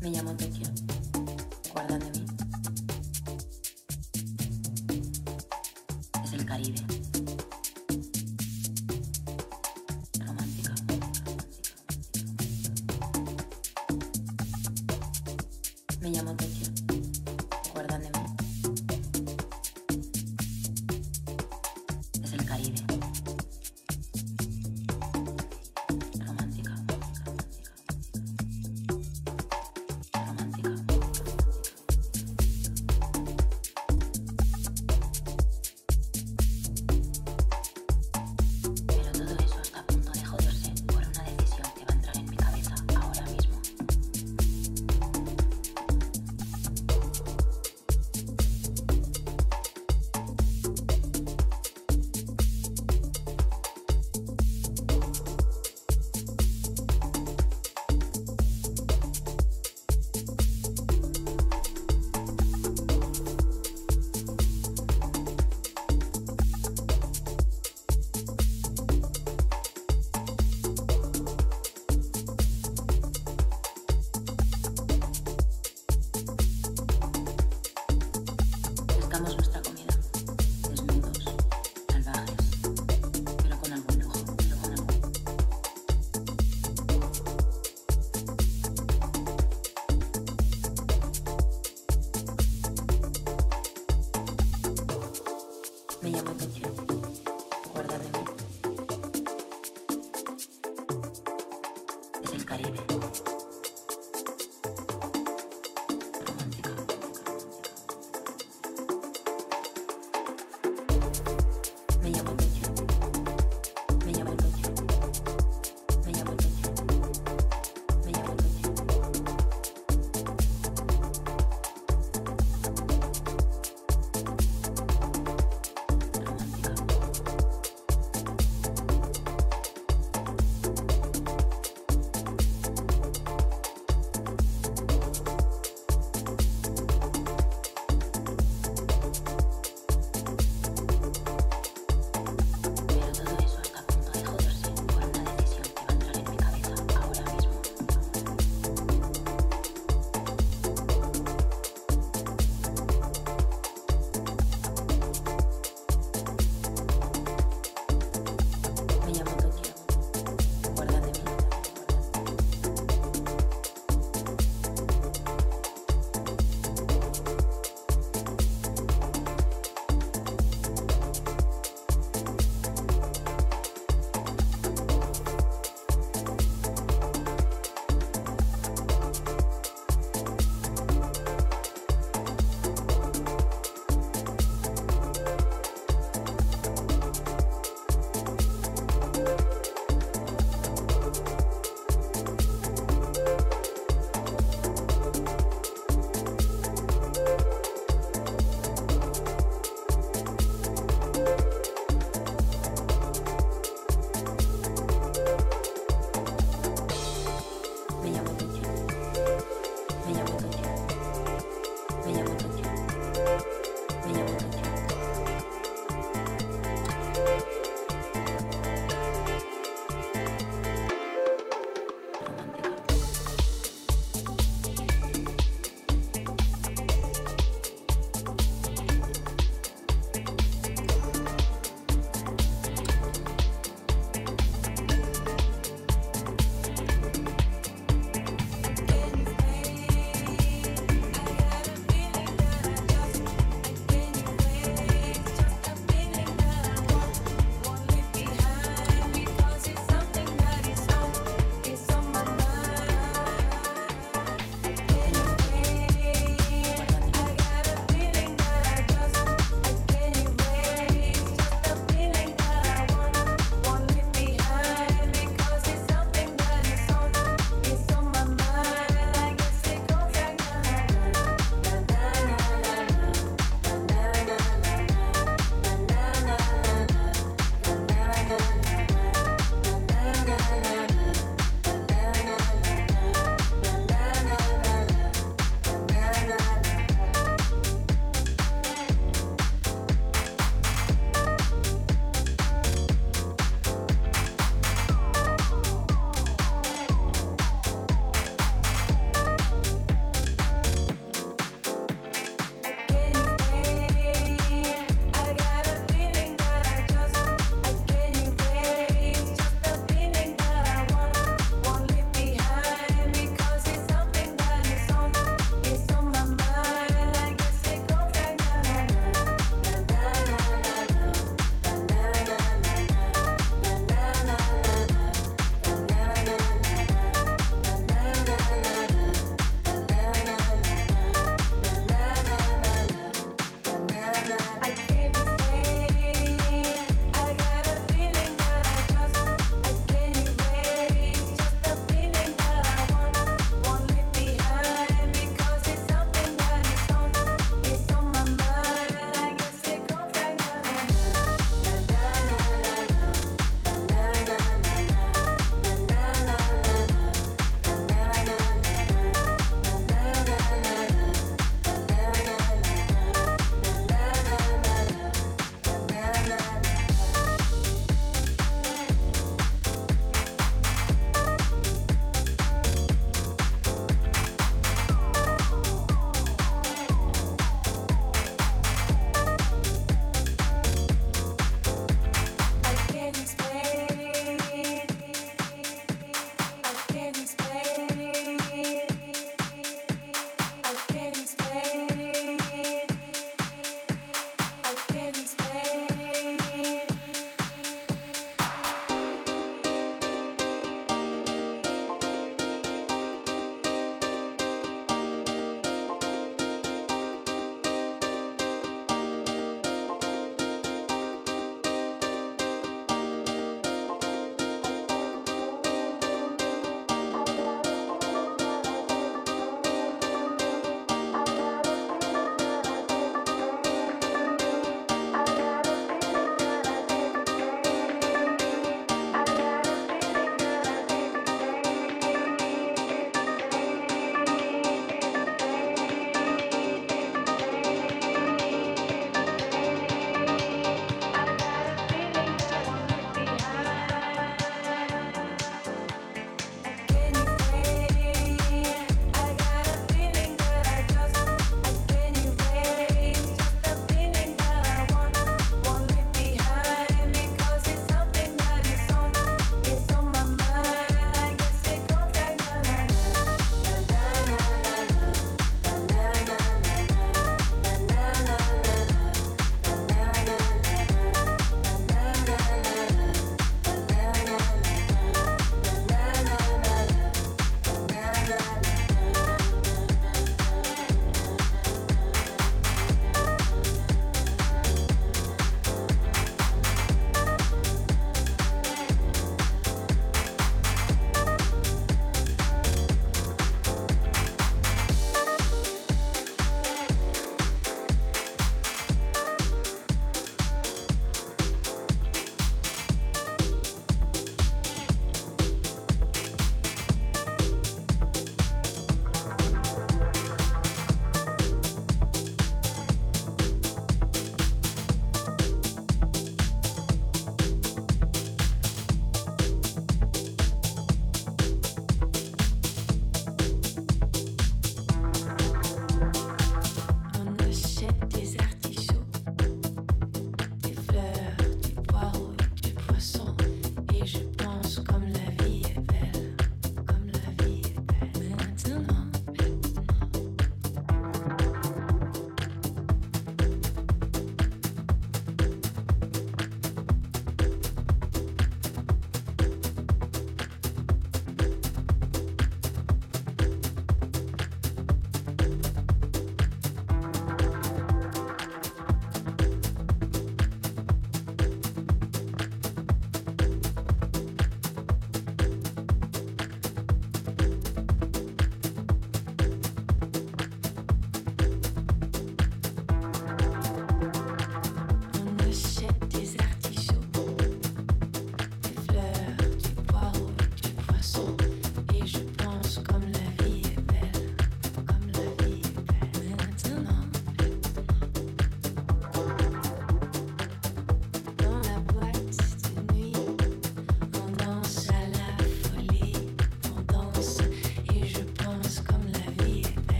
Me llamo Tokio. Guarda de mí.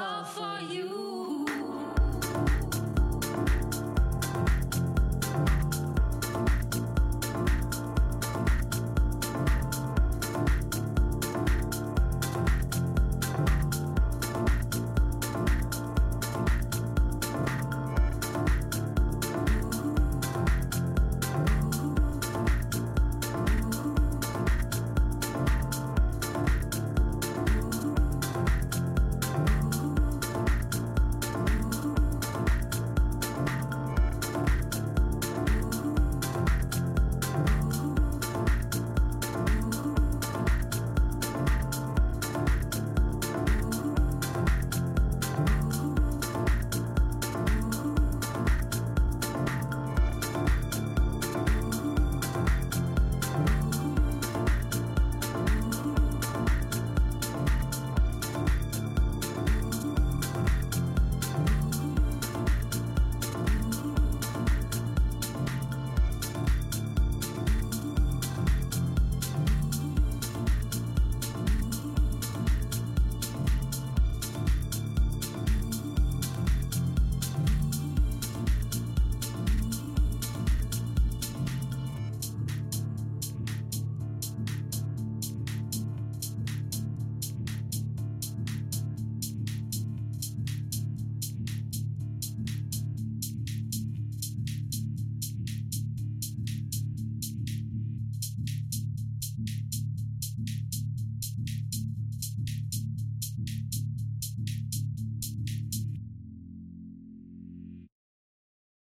All for you.